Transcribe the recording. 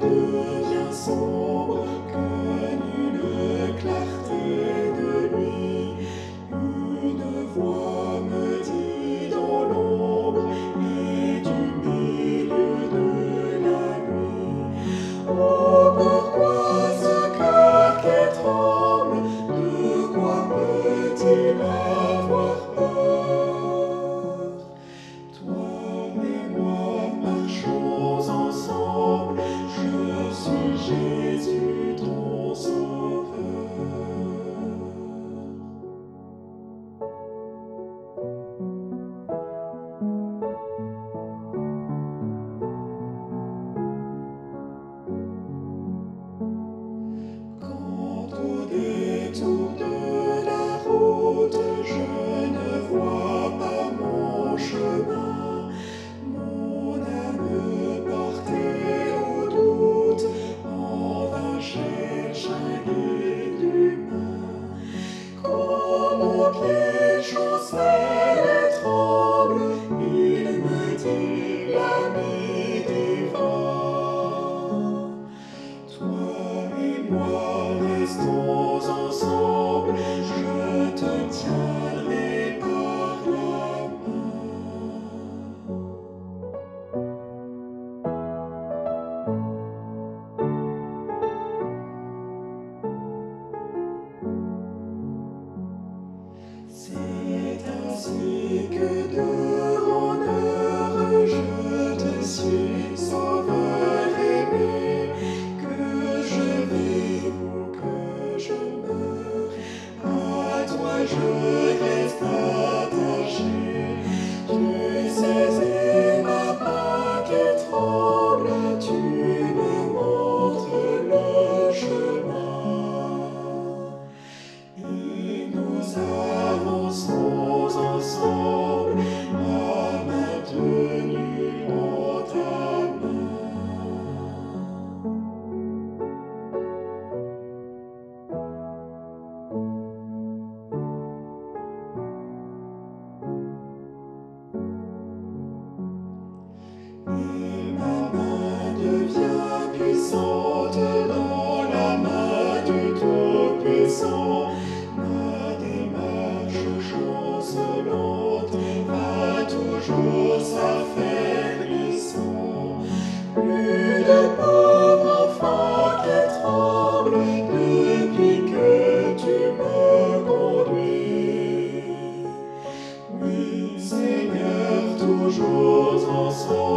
devient sombre, que nulle clarté de nuit, une voix. que Et ma main devient puissante dans la main du tout puissant. Ma démarche chose lente va toujours s'affairerissant. Plus de pauvres enfants qui tremble depuis que tu me conduis. Oui, Seigneur, toujours ensemble.